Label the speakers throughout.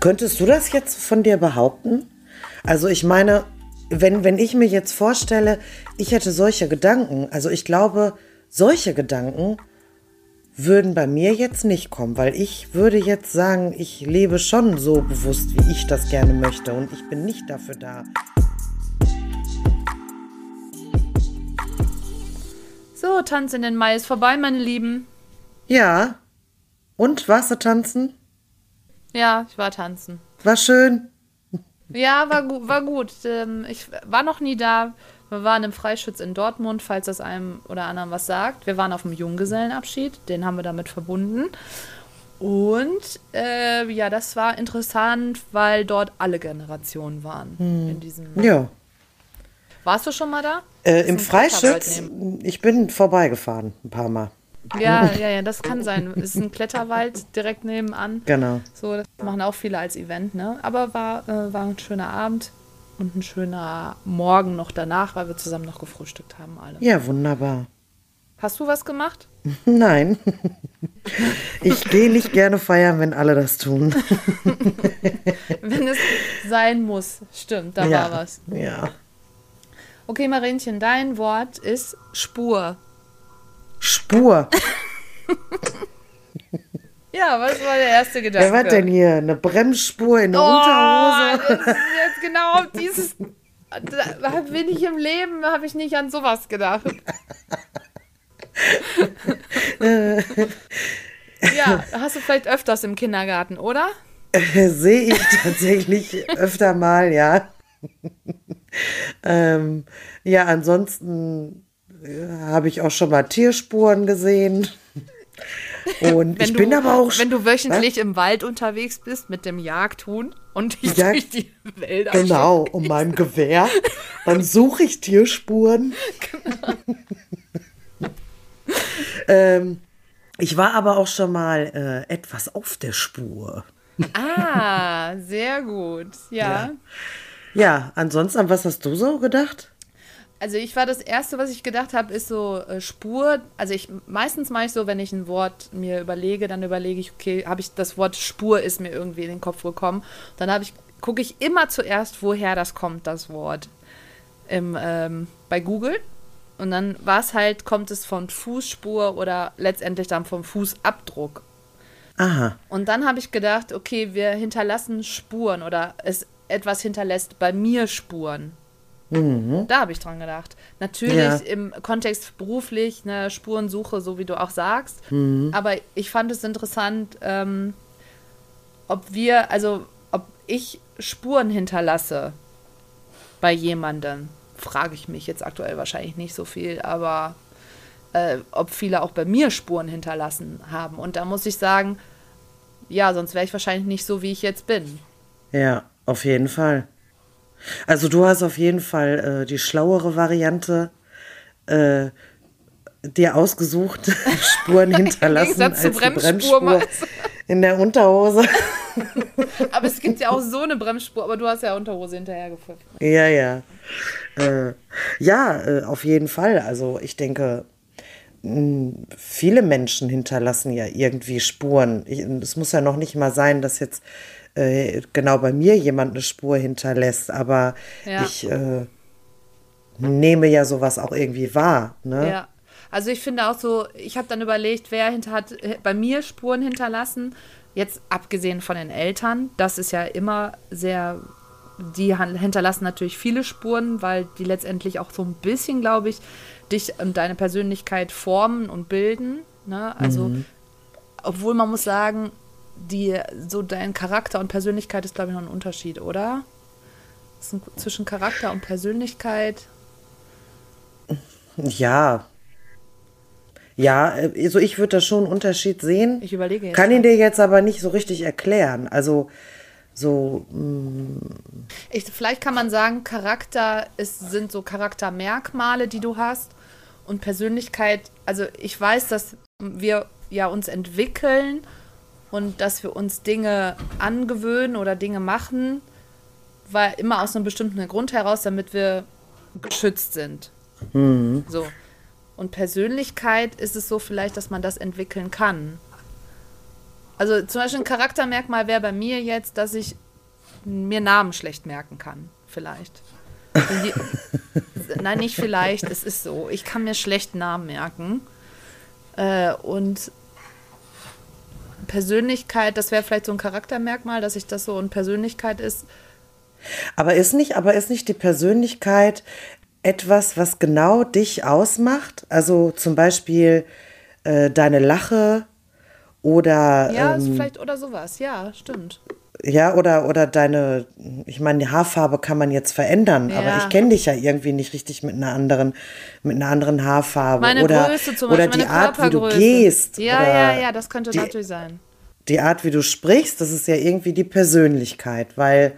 Speaker 1: Könntest du das jetzt von dir behaupten? Also ich meine, wenn, wenn ich mir jetzt vorstelle, ich hätte solche Gedanken, also ich glaube, solche Gedanken würden bei mir jetzt nicht kommen, weil ich würde jetzt sagen, ich lebe schon so bewusst, wie ich das gerne möchte und ich bin nicht dafür da.
Speaker 2: So, Tanz in den Mai ist vorbei, meine Lieben.
Speaker 1: Ja. Und warst du tanzen?
Speaker 2: Ja, ich war tanzen.
Speaker 1: War schön.
Speaker 2: Ja, war, gu war gut. Ähm, ich war noch nie da. Wir waren im Freischütz in Dortmund, falls das einem oder anderen was sagt. Wir waren auf dem Junggesellenabschied, den haben wir damit verbunden. Und äh, ja, das war interessant, weil dort alle Generationen waren. Hm. In diesem
Speaker 1: ja.
Speaker 2: Warst du schon mal da?
Speaker 1: Äh, Im Freischütz? Ich bin vorbeigefahren, ein paar Mal.
Speaker 2: Ja, ja, ja, das kann sein. Es ist ein Kletterwald direkt nebenan.
Speaker 1: Genau.
Speaker 2: So, das machen auch viele als Event, ne? Aber war, äh, war ein schöner Abend und ein schöner Morgen noch danach, weil wir zusammen noch gefrühstückt haben alle.
Speaker 1: Ja, wunderbar.
Speaker 2: Hast du was gemacht?
Speaker 1: Nein. Ich gehe nicht gerne feiern, wenn alle das tun.
Speaker 2: wenn es sein muss. Stimmt, da
Speaker 1: ja,
Speaker 2: war was.
Speaker 1: Ja.
Speaker 2: Okay, Marinchen, dein Wort ist Spur.
Speaker 1: Spur.
Speaker 2: ja, was war der erste Gedanke?
Speaker 1: Wer war denn hier? Eine Bremsspur in der oh, Unterhose?
Speaker 2: Das ist jetzt genau dieses. Da bin ich im Leben, habe ich nicht an sowas gedacht. ja, hast du vielleicht öfters im Kindergarten, oder?
Speaker 1: Sehe ich tatsächlich öfter mal, ja. ähm, ja, ansonsten habe ich auch schon mal Tierspuren gesehen. Und wenn ich du, bin aber auch.
Speaker 2: Wenn du wöchentlich was? im Wald unterwegs bist mit dem Jagdhuhn und dich
Speaker 1: ja,
Speaker 2: durch die Wälder
Speaker 1: Genau, um meinem Gewehr. Dann suche ich Tierspuren. Genau. ähm, ich war aber auch schon mal äh, etwas auf der Spur.
Speaker 2: Ah, sehr gut. Ja.
Speaker 1: ja. Ja, ansonsten, was hast du so gedacht?
Speaker 2: Also ich war das erste, was ich gedacht habe, ist so äh, Spur. Also ich meistens mache ich so, wenn ich ein Wort mir überlege, dann überlege ich, okay, habe ich das Wort Spur ist mir irgendwie in den Kopf gekommen. Dann habe ich gucke ich immer zuerst, woher das kommt, das Wort im, ähm, bei Google. Und dann war es halt, kommt es von Fußspur oder letztendlich dann vom Fußabdruck.
Speaker 1: Aha.
Speaker 2: Und dann habe ich gedacht, okay, wir hinterlassen Spuren oder es etwas hinterlässt bei mir Spuren.
Speaker 1: Mhm.
Speaker 2: Da habe ich dran gedacht. Natürlich ja. im Kontext beruflich, eine Spurensuche, so wie du auch sagst.
Speaker 1: Mhm.
Speaker 2: Aber ich fand es interessant, ähm, ob wir, also ob ich Spuren hinterlasse bei jemandem, frage ich mich jetzt aktuell wahrscheinlich nicht so viel, aber äh, ob viele auch bei mir Spuren hinterlassen haben. Und da muss ich sagen, ja, sonst wäre ich wahrscheinlich nicht so, wie ich jetzt bin.
Speaker 1: Ja, auf jeden Fall. Also du hast auf jeden Fall äh, die schlauere Variante äh, dir ausgesucht, Spuren hinterlassen als die Bremsspur in der Unterhose.
Speaker 2: aber es gibt ja auch so eine Bremsspur, aber du hast ja Unterhose hinterher gefunden.
Speaker 1: Ja, ja. Äh, ja, äh, auf jeden Fall. Also ich denke, viele Menschen hinterlassen ja irgendwie Spuren. es muss ja noch nicht mal sein, dass jetzt äh, genau bei mir jemand eine Spur hinterlässt, aber ja. ich äh, nehme ja sowas auch irgendwie wahr. Ne?
Speaker 2: Ja. Also ich finde auch so, ich habe dann überlegt, wer hinter, hat äh, bei mir Spuren hinterlassen. Jetzt abgesehen von den Eltern, das ist ja immer sehr, die hinterlassen natürlich viele Spuren, weil die letztendlich auch so ein bisschen, glaube ich, dich und deine Persönlichkeit formen und bilden. Ne? Also, mhm. obwohl man muss sagen, die, so dein Charakter und Persönlichkeit ist, glaube ich, noch ein Unterschied, oder? Ein, zwischen Charakter und Persönlichkeit.
Speaker 1: Ja. Ja, also ich würde da schon einen Unterschied sehen.
Speaker 2: Ich überlege jetzt.
Speaker 1: Kann ihn dir jetzt aber nicht so richtig erklären. Also so. Mm.
Speaker 2: Ich, vielleicht kann man sagen, Charakter ist, sind so Charaktermerkmale, die du hast. Und Persönlichkeit, also ich weiß, dass wir ja uns entwickeln und dass wir uns Dinge angewöhnen oder Dinge machen, weil immer aus einem bestimmten Grund heraus, damit wir geschützt sind.
Speaker 1: Mhm.
Speaker 2: So. Und Persönlichkeit ist es so vielleicht, dass man das entwickeln kann. Also zum Beispiel ein Charaktermerkmal wäre bei mir jetzt, dass ich mir Namen schlecht merken kann, vielleicht. Die, nein, nicht vielleicht, es ist so. Ich kann mir schlecht Namen merken. Äh, und Persönlichkeit, das wäre vielleicht so ein Charaktermerkmal, dass ich das so und Persönlichkeit ist.
Speaker 1: Aber ist nicht, aber ist nicht die Persönlichkeit etwas, was genau dich ausmacht? Also zum Beispiel äh, deine Lache oder.
Speaker 2: Ja, ähm, vielleicht oder sowas, ja, stimmt.
Speaker 1: Ja, oder, oder deine, ich meine, die Haarfarbe kann man jetzt verändern, ja. aber ich kenne dich ja irgendwie nicht richtig mit einer anderen, mit einer anderen Haarfarbe. Meine oder, Größe zum Beispiel, oder die Art, wie du gehst.
Speaker 2: Ja, ja, ja, das könnte die, natürlich sein.
Speaker 1: Die Art, wie du sprichst, das ist ja irgendwie die Persönlichkeit, weil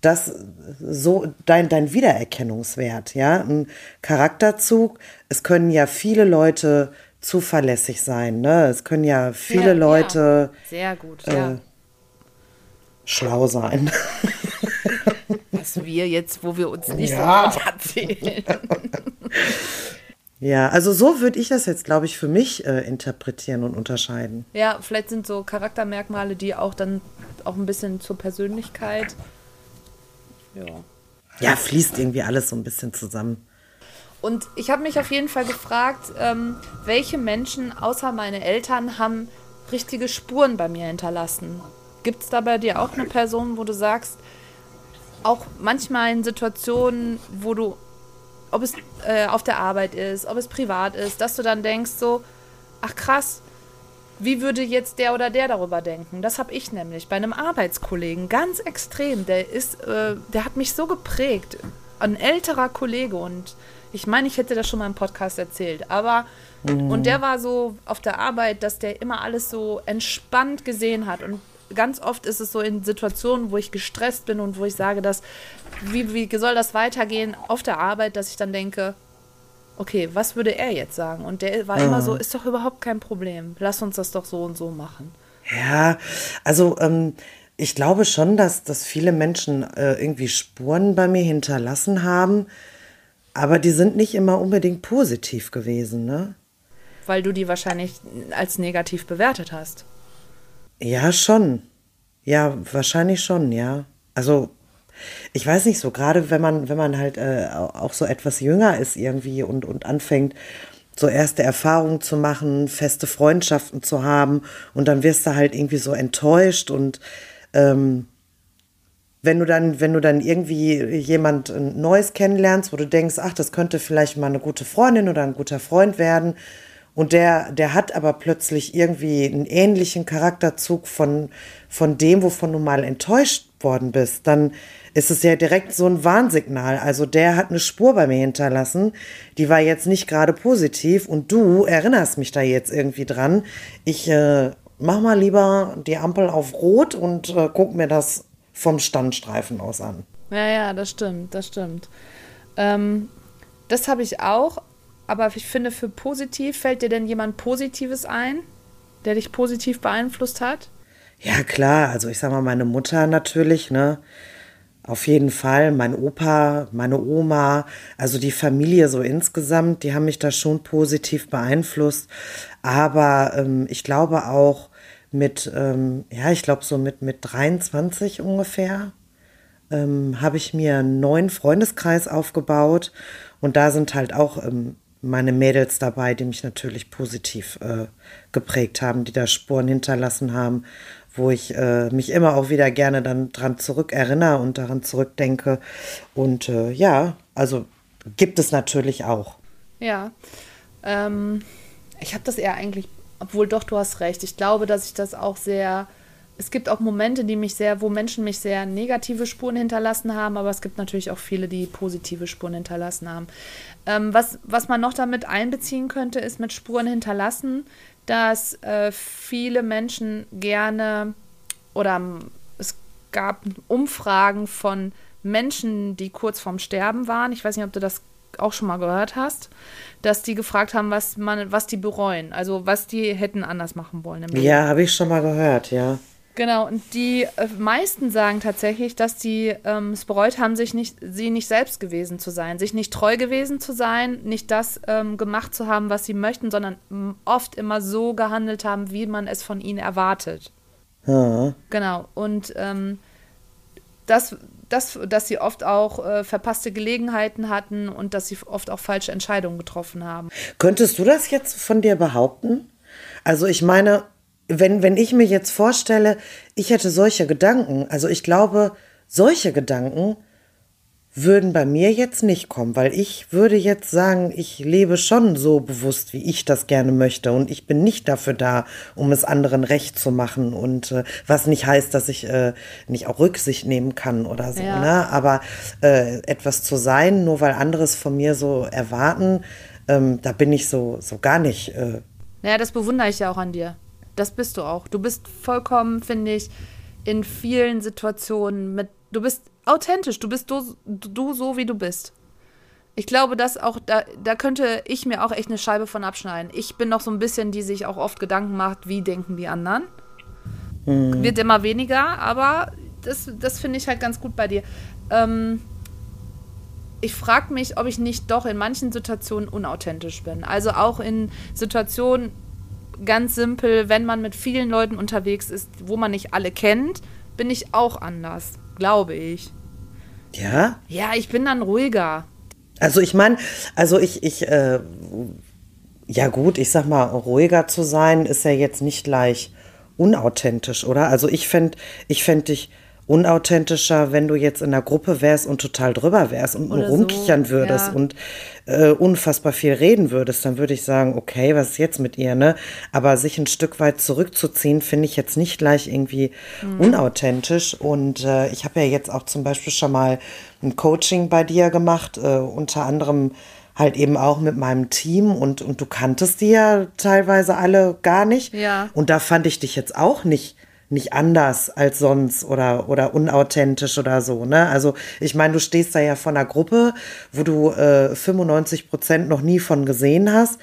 Speaker 1: das so dein, dein Wiedererkennungswert, ja, ein Charakterzug. Es können ja viele Leute zuverlässig sein, ne? Es können ja viele ja, Leute.
Speaker 2: Ja. Sehr gut, äh, ja
Speaker 1: schlau sein.
Speaker 2: Was wir jetzt, wo wir uns nicht ja. so erzählen.
Speaker 1: Ja, also so würde ich das jetzt, glaube ich, für mich äh, interpretieren und unterscheiden.
Speaker 2: Ja, vielleicht sind so Charaktermerkmale, die auch dann auch ein bisschen zur Persönlichkeit.
Speaker 1: Ja. Ja, fließt irgendwie alles so ein bisschen zusammen.
Speaker 2: Und ich habe mich auf jeden Fall gefragt, ähm, welche Menschen außer meine Eltern haben richtige Spuren bei mir hinterlassen. Gibt es da bei dir auch eine Person, wo du sagst, auch manchmal in Situationen, wo du, ob es äh, auf der Arbeit ist, ob es privat ist, dass du dann denkst so, ach krass, wie würde jetzt der oder der darüber denken? Das habe ich nämlich bei einem Arbeitskollegen ganz extrem. Der ist, äh, der hat mich so geprägt. Ein älterer Kollege und ich meine, ich hätte das schon mal im Podcast erzählt, aber mhm. und der war so auf der Arbeit, dass der immer alles so entspannt gesehen hat und ganz oft ist es so in Situationen, wo ich gestresst bin und wo ich sage, dass, wie, wie soll das weitergehen auf der Arbeit, dass ich dann denke, okay, was würde er jetzt sagen? Und der war mhm. immer so, ist doch überhaupt kein Problem. Lass uns das doch so und so machen.
Speaker 1: Ja, also ähm, ich glaube schon, dass, dass viele Menschen äh, irgendwie Spuren bei mir hinterlassen haben, aber die sind nicht immer unbedingt positiv gewesen, ne?
Speaker 2: Weil du die wahrscheinlich als negativ bewertet hast.
Speaker 1: Ja, schon. Ja, wahrscheinlich schon, ja. Also, ich weiß nicht so, gerade wenn man, wenn man halt äh, auch so etwas jünger ist irgendwie und, und anfängt, so erste Erfahrungen zu machen, feste Freundschaften zu haben und dann wirst du halt irgendwie so enttäuscht und ähm, wenn du dann, wenn du dann irgendwie jemand Neues kennenlernst, wo du denkst, ach, das könnte vielleicht mal eine gute Freundin oder ein guter Freund werden und der, der hat aber plötzlich irgendwie einen ähnlichen Charakterzug von, von dem, wovon du mal enttäuscht worden bist, dann ist es ja direkt so ein Warnsignal. Also der hat eine Spur bei mir hinterlassen, die war jetzt nicht gerade positiv und du erinnerst mich da jetzt irgendwie dran. Ich äh, mach mal lieber die Ampel auf Rot und äh, guck mir das vom Standstreifen aus an.
Speaker 2: Ja, ja, das stimmt, das stimmt. Ähm, das habe ich auch, aber ich finde, für positiv, fällt dir denn jemand Positives ein, der dich positiv beeinflusst hat?
Speaker 1: Ja, klar. Also ich sag mal, meine Mutter natürlich, ne? Auf jeden Fall. Mein Opa, meine Oma, also die Familie so insgesamt, die haben mich da schon positiv beeinflusst. Aber ähm, ich glaube auch mit, ähm, ja, ich glaube so mit, mit 23 ungefähr, ähm, habe ich mir einen neuen Freundeskreis aufgebaut. Und da sind halt auch ähm, meine Mädels dabei, die mich natürlich positiv äh, geprägt haben, die da Spuren hinterlassen haben, wo ich äh, mich immer auch wieder gerne dann dran zurückerinnere und daran zurückdenke. Und äh, ja, also gibt es natürlich auch.
Speaker 2: Ja, ähm, ich habe das eher eigentlich, obwohl doch, du hast recht. Ich glaube, dass ich das auch sehr es gibt auch Momente, die mich sehr, wo Menschen mich sehr negative Spuren hinterlassen haben, aber es gibt natürlich auch viele, die positive Spuren hinterlassen haben. Ähm, was, was man noch damit einbeziehen könnte, ist mit Spuren hinterlassen, dass äh, viele Menschen gerne oder es gab Umfragen von Menschen, die kurz vorm Sterben waren. Ich weiß nicht, ob du das auch schon mal gehört hast, dass die gefragt haben, was man, was die bereuen, also was die hätten anders machen wollen.
Speaker 1: ja, habe ich schon mal gehört, ja.
Speaker 2: Genau, und die äh, meisten sagen tatsächlich, dass sie ähm, es bereut haben, sich nicht, sie nicht selbst gewesen zu sein, sich nicht treu gewesen zu sein, nicht das ähm, gemacht zu haben, was sie möchten, sondern oft immer so gehandelt haben, wie man es von ihnen erwartet. Ja. Genau, und ähm, das, das, dass sie oft auch äh, verpasste Gelegenheiten hatten und dass sie oft auch falsche Entscheidungen getroffen haben.
Speaker 1: Könntest du das jetzt von dir behaupten? Also ich meine, wenn, wenn ich mir jetzt vorstelle, ich hätte solche Gedanken, also ich glaube, solche Gedanken würden bei mir jetzt nicht kommen, weil ich würde jetzt sagen, ich lebe schon so bewusst, wie ich das gerne möchte und ich bin nicht dafür da, um es anderen recht zu machen und äh, was nicht heißt, dass ich äh, nicht auch Rücksicht nehmen kann oder so, ja. ne? Aber äh, etwas zu sein, nur weil andere es von mir so erwarten, ähm, da bin ich so so gar nicht. Äh.
Speaker 2: Naja, das bewundere ich ja auch an dir das bist du auch. Du bist vollkommen, finde ich, in vielen Situationen mit, du bist authentisch, du bist du, du so, wie du bist. Ich glaube, dass auch, da, da könnte ich mir auch echt eine Scheibe von abschneiden. Ich bin noch so ein bisschen, die sich auch oft Gedanken macht, wie denken die anderen. Mhm. Wird immer weniger, aber das, das finde ich halt ganz gut bei dir. Ähm, ich frage mich, ob ich nicht doch in manchen Situationen unauthentisch bin. Also auch in Situationen, ganz simpel, wenn man mit vielen Leuten unterwegs ist, wo man nicht alle kennt, bin ich auch anders, glaube ich.
Speaker 1: Ja?
Speaker 2: Ja, ich bin dann ruhiger.
Speaker 1: Also ich meine, also ich, ich, äh, ja gut, ich sag mal, ruhiger zu sein ist ja jetzt nicht gleich unauthentisch, oder? Also ich fände ich fänd dich unauthentischer, wenn du jetzt in der Gruppe wärst und total drüber wärst und nur rumkichern so, würdest ja. und äh, unfassbar viel reden würdest, dann würde ich sagen, okay, was ist jetzt mit ihr, ne? Aber sich ein Stück weit zurückzuziehen, finde ich jetzt nicht gleich irgendwie mhm. unauthentisch. Und äh, ich habe ja jetzt auch zum Beispiel schon mal ein Coaching bei dir gemacht, äh, unter anderem halt eben auch mit meinem Team und, und du kanntest die ja teilweise alle gar nicht.
Speaker 2: Ja.
Speaker 1: Und da fand ich dich jetzt auch nicht nicht anders als sonst oder, oder unauthentisch oder so. Ne? Also ich meine, du stehst da ja von einer Gruppe, wo du äh, 95 Prozent noch nie von gesehen hast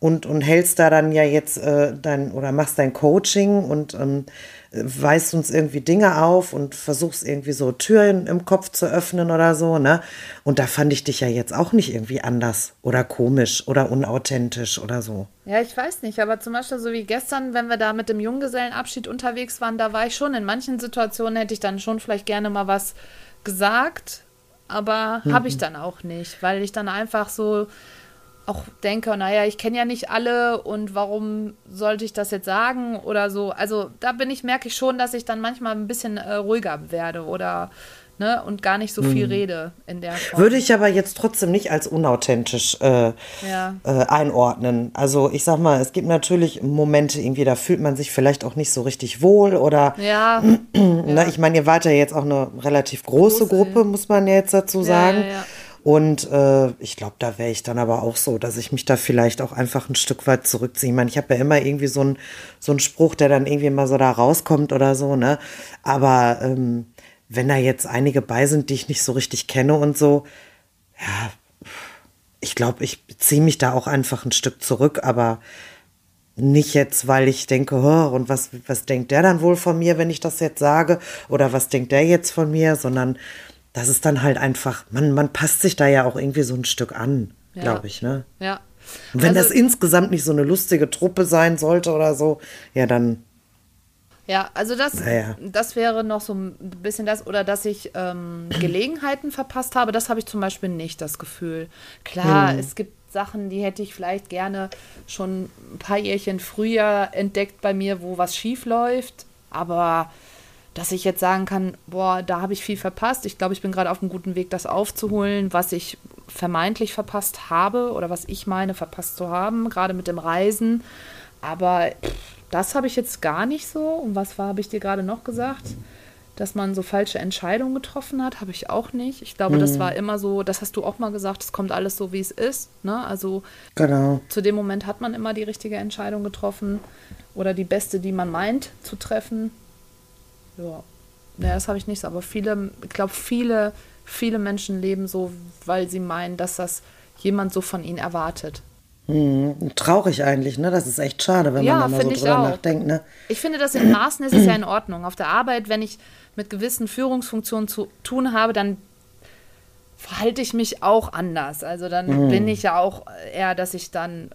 Speaker 1: und, und hältst da dann ja jetzt äh, dein oder machst dein Coaching und ähm, weist uns irgendwie Dinge auf und versuchst irgendwie so Türen im Kopf zu öffnen oder so, ne? Und da fand ich dich ja jetzt auch nicht irgendwie anders oder komisch oder unauthentisch oder so.
Speaker 2: Ja, ich weiß nicht, aber zum Beispiel so wie gestern, wenn wir da mit dem Junggesellenabschied unterwegs waren, da war ich schon in manchen Situationen hätte ich dann schon vielleicht gerne mal was gesagt, aber mhm. habe ich dann auch nicht, weil ich dann einfach so auch denke, naja, ich kenne ja nicht alle und warum sollte ich das jetzt sagen oder so. Also da bin ich, merke ich schon, dass ich dann manchmal ein bisschen äh, ruhiger werde oder ne, und gar nicht so viel hm. rede in der
Speaker 1: Form. Würde ich aber jetzt trotzdem nicht als unauthentisch äh, ja. äh, einordnen. Also ich sag mal, es gibt natürlich Momente irgendwie, da fühlt man sich vielleicht auch nicht so richtig wohl oder
Speaker 2: ja.
Speaker 1: ne, ja. ich meine, ihr wart ja jetzt auch eine relativ große, große Gruppe, muss man ja jetzt dazu sagen. Ja, und äh, ich glaube, da wäre ich dann aber auch so, dass ich mich da vielleicht auch einfach ein Stück weit zurückziehe. Ich meine, ich habe ja immer irgendwie so einen so Spruch, der dann irgendwie mal so da rauskommt oder so, ne? Aber ähm, wenn da jetzt einige bei sind, die ich nicht so richtig kenne und so, ja, ich glaube, ich ziehe mich da auch einfach ein Stück zurück, aber nicht jetzt, weil ich denke, oh, und was, was denkt der dann wohl von mir, wenn ich das jetzt sage? Oder was denkt der jetzt von mir? Sondern das ist dann halt einfach, man, man passt sich da ja auch irgendwie so ein Stück an, ja. glaube ich, ne?
Speaker 2: Ja.
Speaker 1: Und wenn also, das insgesamt nicht so eine lustige Truppe sein sollte oder so, ja, dann.
Speaker 2: Ja, also das, naja. das wäre noch so ein bisschen das, oder dass ich ähm, Gelegenheiten verpasst habe, das habe ich zum Beispiel nicht das Gefühl. Klar, hm. es gibt Sachen, die hätte ich vielleicht gerne schon ein paar Jährchen früher entdeckt bei mir, wo was schief läuft, aber dass ich jetzt sagen kann, boah, da habe ich viel verpasst. Ich glaube, ich bin gerade auf einem guten Weg, das aufzuholen, was ich vermeintlich verpasst habe oder was ich meine, verpasst zu haben, gerade mit dem Reisen. Aber das habe ich jetzt gar nicht so. Und was habe ich dir gerade noch gesagt? Dass man so falsche Entscheidungen getroffen hat, habe ich auch nicht. Ich glaube, mhm. das war immer so, das hast du auch mal gesagt, es kommt alles so, wie es ist. Ne? Also
Speaker 1: genau.
Speaker 2: zu dem Moment hat man immer die richtige Entscheidung getroffen oder die beste, die man meint zu treffen. Ja. Naja, das habe ich nicht so, aber viele, ich glaube, viele, viele Menschen leben so, weil sie meinen, dass das jemand so von ihnen erwartet.
Speaker 1: Hm, traurig eigentlich, ne? Das ist echt schade, wenn ja, man da mal so drüber auch. nachdenkt, ne?
Speaker 2: Ich finde, das in Maßen ist es ja in Ordnung. Auf der Arbeit, wenn ich mit gewissen Führungsfunktionen zu tun habe, dann verhalte ich mich auch anders. Also dann mhm. bin ich ja auch eher, dass ich dann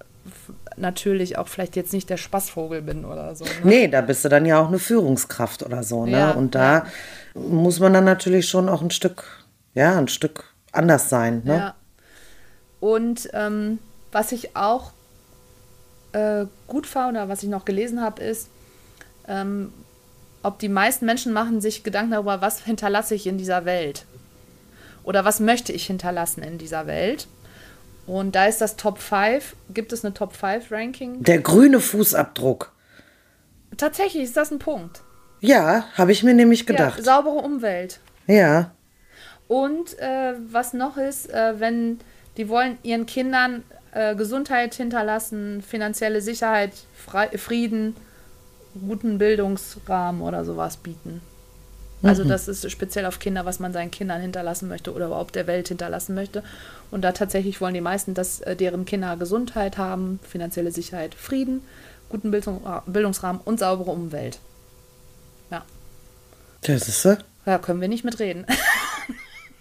Speaker 2: natürlich auch vielleicht jetzt nicht der Spaßvogel bin oder so. Ne?
Speaker 1: Nee, da bist du dann ja auch eine Führungskraft oder so, ne? Ja, Und da ja. muss man dann natürlich schon auch ein Stück, ja, ein Stück anders sein, ne? Ja.
Speaker 2: Und ähm, was ich auch äh, gut fand oder was ich noch gelesen habe, ist, ähm, ob die meisten Menschen machen sich Gedanken darüber, was hinterlasse ich in dieser Welt oder was möchte ich hinterlassen in dieser Welt. Und da ist das Top 5. Gibt es eine Top 5 Ranking?
Speaker 1: Der grüne Fußabdruck.
Speaker 2: Tatsächlich ist das ein Punkt.
Speaker 1: Ja, habe ich mir nämlich gedacht. Ja,
Speaker 2: saubere Umwelt.
Speaker 1: Ja.
Speaker 2: Und äh, was noch ist, äh, wenn die wollen ihren Kindern äh, Gesundheit hinterlassen, finanzielle Sicherheit, Fre Frieden, guten Bildungsrahmen oder sowas bieten. Also mhm. das ist speziell auf Kinder, was man seinen Kindern hinterlassen möchte oder überhaupt der Welt hinterlassen möchte. Und da tatsächlich wollen die meisten, dass äh, deren Kinder Gesundheit haben, finanzielle Sicherheit, Frieden, guten Bildung, Bildungsrahmen und saubere Umwelt. Ja.
Speaker 1: Das ist so.
Speaker 2: Ja, können wir nicht mitreden.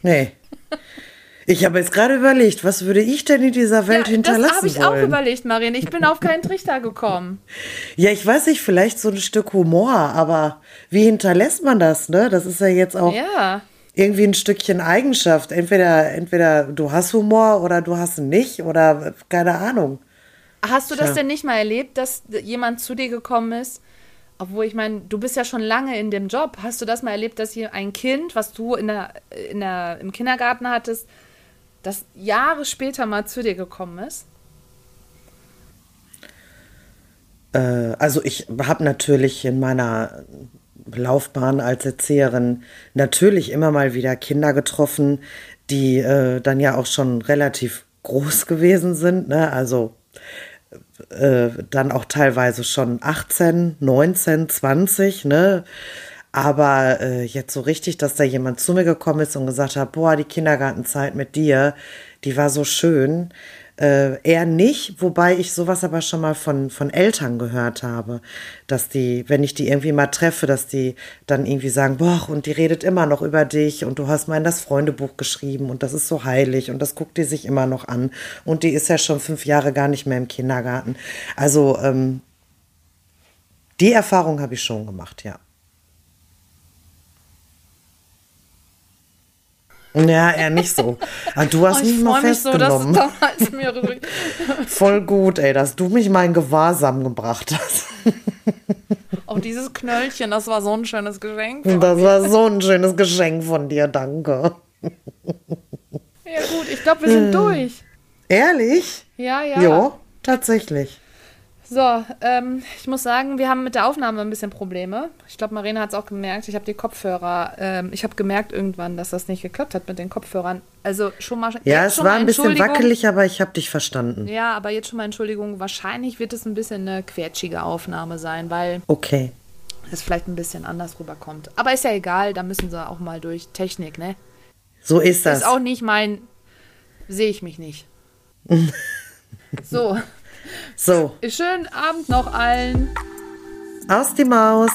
Speaker 1: nee. Ich habe jetzt gerade überlegt, was würde ich denn in dieser Welt ja, hinterlassen Das habe
Speaker 2: ich wollen? auch überlegt, Marien. Ich bin auf keinen Trichter gekommen.
Speaker 1: Ja, ich weiß nicht, vielleicht so ein Stück Humor, aber wie hinterlässt man das, ne? Das ist ja jetzt auch ja. irgendwie ein Stückchen Eigenschaft. Entweder, entweder du hast Humor oder du hast ihn nicht oder keine Ahnung.
Speaker 2: Hast du das ja. denn nicht mal erlebt, dass jemand zu dir gekommen ist? Obwohl, ich meine, du bist ja schon lange in dem Job. Hast du das mal erlebt, dass hier ein Kind, was du in der, in der, im Kindergarten hattest, das Jahre später mal zu dir gekommen ist?
Speaker 1: Äh, also ich habe natürlich in meiner Laufbahn als Erzieherin natürlich immer mal wieder Kinder getroffen, die äh, dann ja auch schon relativ groß gewesen sind. Ne? Also äh, dann auch teilweise schon 18, 19, 20, ne? Aber äh, jetzt so richtig, dass da jemand zu mir gekommen ist und gesagt hat, boah, die Kindergartenzeit mit dir, die war so schön. Äh, eher nicht, wobei ich sowas aber schon mal von, von Eltern gehört habe, dass die, wenn ich die irgendwie mal treffe, dass die dann irgendwie sagen, boah, und die redet immer noch über dich und du hast mal in das Freundebuch geschrieben und das ist so heilig und das guckt die sich immer noch an und die ist ja schon fünf Jahre gar nicht mehr im Kindergarten. Also ähm, die Erfahrung habe ich schon gemacht, ja. Ja, eher nicht so. Aber du hast oh, mich mal festgenommen. So, dass mir Voll gut, ey, dass du mich mal in Gewahrsam gebracht hast.
Speaker 2: Auch dieses Knöllchen, das war so ein schönes Geschenk.
Speaker 1: Das dir. war so ein schönes Geschenk von dir, danke.
Speaker 2: Ja gut, ich glaube, wir sind hm. durch.
Speaker 1: Ehrlich?
Speaker 2: Ja, ja.
Speaker 1: Jo, tatsächlich.
Speaker 2: So, ähm, ich muss sagen, wir haben mit der Aufnahme ein bisschen Probleme. Ich glaube, Marina hat es auch gemerkt. Ich habe die Kopfhörer, ähm, ich habe gemerkt irgendwann, dass das nicht geklappt hat mit den Kopfhörern. Also schon mal.
Speaker 1: Ja, es war ein bisschen wackelig, aber ich habe dich verstanden.
Speaker 2: Ja, aber jetzt schon mal Entschuldigung. Wahrscheinlich wird es ein bisschen eine quetschige Aufnahme sein, weil.
Speaker 1: Okay.
Speaker 2: Es vielleicht ein bisschen anders rüberkommt. Aber ist ja egal, da müssen sie auch mal durch Technik, ne?
Speaker 1: So ist das.
Speaker 2: Ist auch nicht mein. Sehe ich mich nicht. so.
Speaker 1: So.
Speaker 2: Schönen Abend noch allen.
Speaker 1: Aus die Maus.